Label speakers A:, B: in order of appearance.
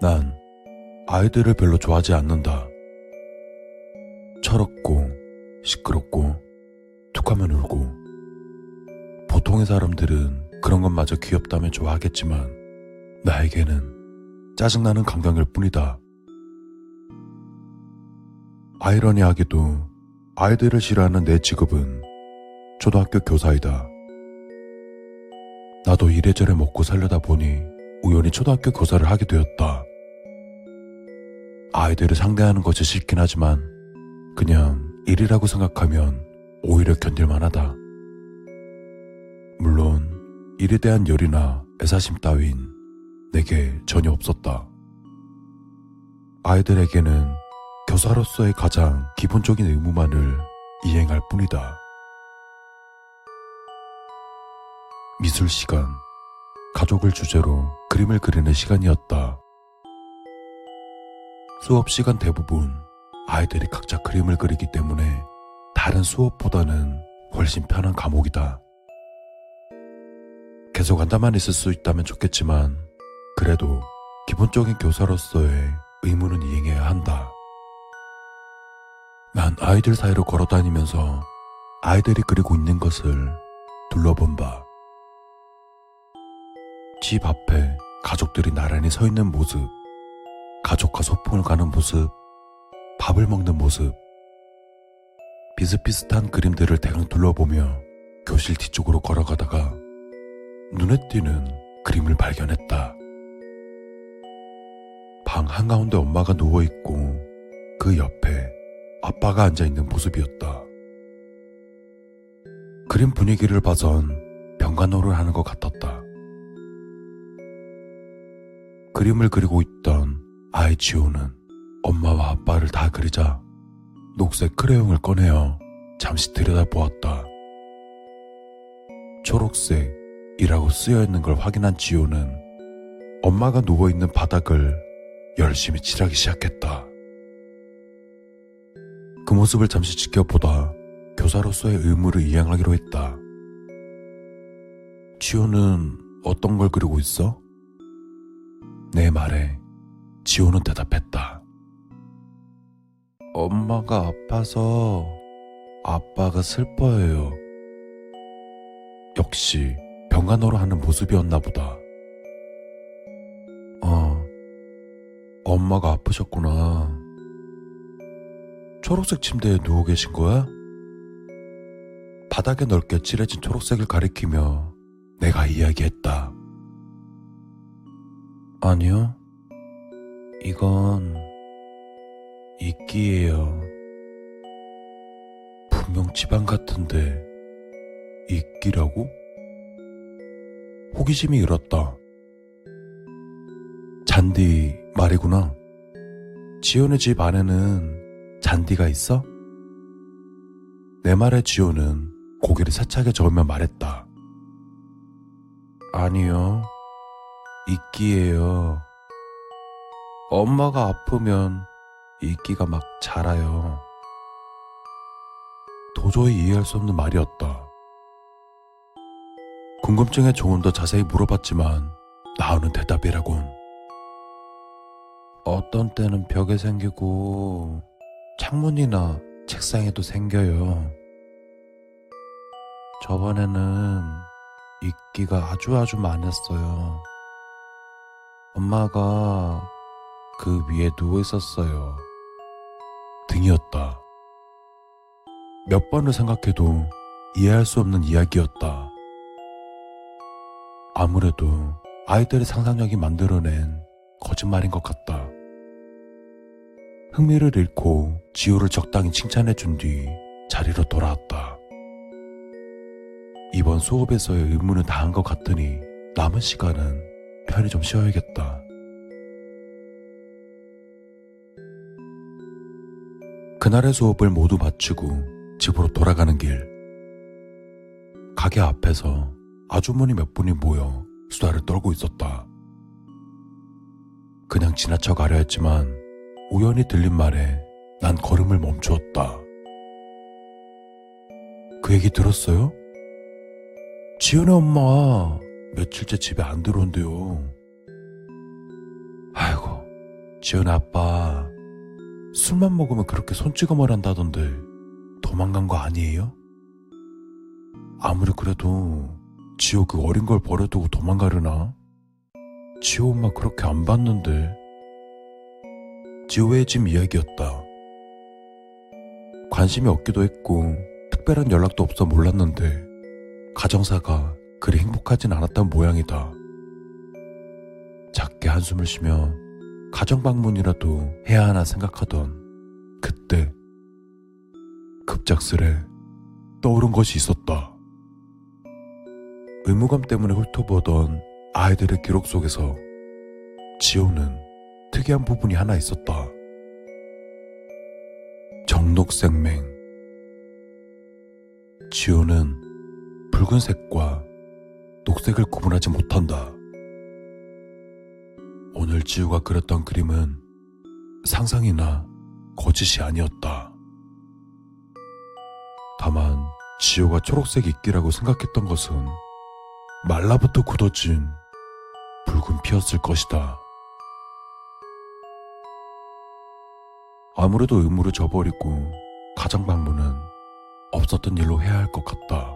A: 난 아이들을 별로 좋아하지 않는다. 철없고 시끄럽고 툭하면 울고 보통의 사람들은 그런 것마저 귀엽다면 좋아하겠지만 나에게는 짜증나는 강경일 뿐이다. 아이러니하게도 아이들을 싫어하는 내 직업은 초등학교 교사이다. 나도 이래저래 먹고 살려다 보니 우연히 초등학교 교사를 하게 되었다. 아이들을 상대하는 것이 싫긴 하지만 그냥 일이라고 생각하면 오히려 견딜만 하다. 물론 일에 대한 열이나 애사심 따윈 내게 전혀 없었다. 아이들에게는 교사로서의 가장 기본적인 의무만을 이행할 뿐이다. 미술 시간, 가족을 주제로 그림을 그리는 시간이었다. 수업 시간 대부분 아이들이 각자 그림을 그리기 때문에 다른 수업보다는 훨씬 편한 과목이다. 계속 앉아만 있을 수 있다면 좋겠지만 그래도 기본적인 교사로서의 의무는 이행해야 한다. 난 아이들 사이로 걸어 다니면서 아이들이 그리고 있는 것을 둘러본 바. 집 앞에 가족들이 나란히 서 있는 모습, 가족과 소풍을 가는 모습, 밥을 먹는 모습, 비슷비슷한 그림들을 대강 둘러보며 교실 뒤쪽으로 걸어가다가 눈에 띄는 그림을 발견했다. 방 한가운데 엄마가 누워있고 그 옆에 아빠가 앉아있는 모습이었다. 그림 분위기를 봐선 병간호를 하는 것 같았다. 그림을 그리고 있던 아이 지호는 엄마와 아빠를 다 그리자 녹색 크레용을 꺼내어 잠시 들여다보았다. 초록색이라고 쓰여 있는 걸 확인한 지호는 엄마가 누워있는 바닥을 열심히 칠하기 시작했다. 그 모습을 잠시 지켜보다 교사로서의 의무를 이행하기로 했다. 지호는 어떤 걸 그리고 있어? 내 말에 지호는 대답했다. 엄마가 아파서 아빠가 슬퍼해요. 역시 병간호로 하는 모습이었나 보다. 어, 엄마가 아프셨구나. 초록색 침대에 누워 계신 거야? 바닥에 넓게 칠해진 초록색을 가리키며 내가 이야기했다. 아니요. 이건 이끼예요. 분명 집안 같은데 이끼라고? 호기심이 일었다. 잔디 말이구나. 지연의 집 안에는 잔디가 있어? 내 말에 지호는 고개를 세차게 저으며 말했다. 아니요. 이끼예요. 엄마가 아프면 이끼가 막 자라요. 도저히 이해할 수 없는 말이었다. 궁금증에 조금 더 자세히 물어봤지만 나오는 대답이라곤 어떤 때는 벽에 생기고 창문이나 책상에도 생겨요. 저번에는 이끼가 아주 아주 많았어요. 엄마가 그 위에 누워 있었어요. 등이었다. 몇 번을 생각해도 이해할 수 없는 이야기였다. 아무래도 아이들의 상상력이 만들어낸 거짓말인 것 같다. 흥미를 잃고 지호를 적당히 칭찬해 준 뒤 자리로 돌아왔다. 이번 수업에서의 의무는 다한 것 같으니 남은 시간은 편히 좀 쉬어야겠다. 그날의 수업을 모두 마치고 집으로 돌아가는 길. 가게 앞에서 아주머니 몇 분이 모여 수다를 떨고 있었다. 그냥 지나쳐 가려 했지만 우연히 들린 말에 난 걸음을 멈추었다. 그 얘기 들었어요? 지은의 엄마 며칠째 집에 안 들어온대요. 아이고 지은 아빠, 술만 먹으면 그렇게 손찌검을 한다던데 도망간 거 아니에요? 아무리 그래도 지호 그 어린 걸 버려두고 도망가려나? 지호 엄마 그렇게 안 봤는데. 지호의 집 이야기였다. 관심이 없기도 했고 특별한 연락도 없어 몰랐는데 가정사가 그리 행복하진 않았던 모양이다. 작게 한숨을 쉬며 가정 방문이라도 해야 하나 생각하던 그때 급작스레 떠오른 것이 있었다. 의무감 때문에 훑어보던 아이들의 기록 속에서 지호는 특이한 부분이 하나 있었다. 정록생맹. 지호는 붉은색과 녹색을 구분하지 못한다. 오늘 지우가 그렸던 그림은 상상이나 거짓이 아니었다. 다만 지호가 초록색 이끼라고 생각했던 것은 말라붙어 굳어진 붉은 피였을 것이다. 아무래도 의무를 저버리고 가정 방문은 없었던 일로 해야 할 것 같다.